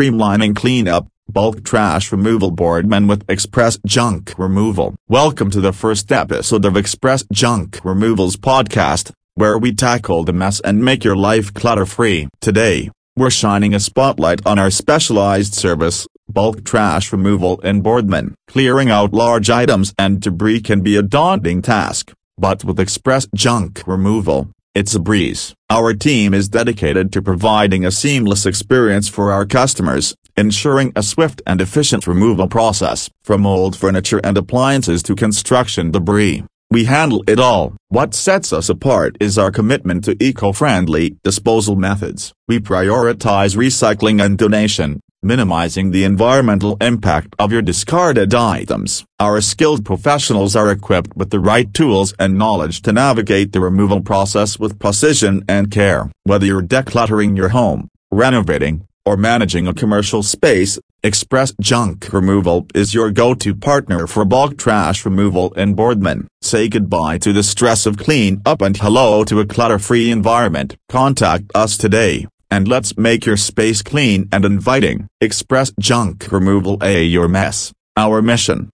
streamlining cleanup, bulk trash removal boardman with Express Junk Removal. Welcome to the first episode of Express Junk Removals podcast, where we tackle the mess and make your life clutter-free. Today, we're shining a spotlight on our specialized service, bulk trash removal in Boardman. Clearing out large items and debris can be a daunting task, but with Express Junk Removal, it's a breeze. Our team is dedicated to providing a seamless experience for our customers, ensuring a swift and efficient removal process. From old furniture and appliances to construction debris, we handle it all. What sets us apart is our commitment to eco-friendly disposal methods. We prioritize recycling and donation, minimizing the environmental impact of your discarded items. Our skilled professionals are equipped with the right tools and knowledge to navigate the removal process with precision and care. Whether you're decluttering your home, renovating, or managing a commercial space, Express Junk Removal is your go-to partner for bulk trash removal in Boardman. Say goodbye to the stress of clean up and hello to a clutter-free environment. Contact us today and let's make your space clean and inviting. Express Junk Removal A Your Mess, our mission.